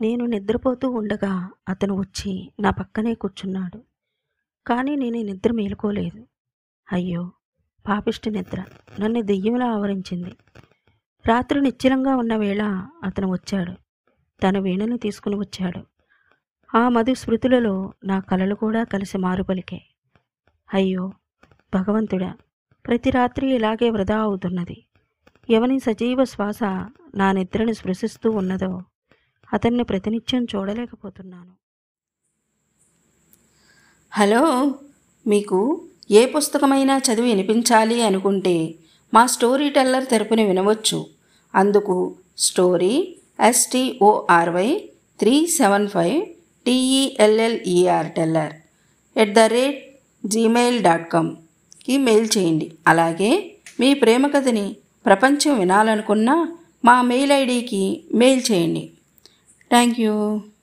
నేను నిద్రపోతూ ఉండగా అతను వచ్చి నా పక్కనే కూర్చున్నాడు. కానీ నేను నిద్ర మేలుకోలేదు. అయ్యో! పాపిష్టి నిద్ర. నన్ను దెయ్యంలా ఆవరించింది. రాత్రి నిశ్చలంగా ఉన్న వేళ అతను వచ్చాడు. తన వీణని తీసుకుని వచ్చాడు. ఆ మధు స్మృతులలో నా కలలు కూడా కలిసి మారుపలికే. అయ్యో! భగవంతుడా! ప్రతి రాత్రి ఇలాగే వృధా అవుతున్నది. ఎవని సజీవ శ్వాస నా నిద్రను స్పృశిస్తూ ఉన్నదో అతన్ని ప్రతినిత్యం చూడలేకపోతున్నాను. హలో మీకు ఏ పుస్తకమైనా చదివి వినిపించాలి అనుకుంటే మా స్టోరీ టెల్లర్ తెరపుని వినవచ్చు. అందుకు story S T O R Y three seven five T E L L E R teller at the rate gmail dot కామ్కి mail చేయండి. అలాగే మీ ప్రేమ కథని ప్రపంచం వినాలనుకున్న మా మెయిల్ ఐడికి మెయిల్ చేయండి. Thank you.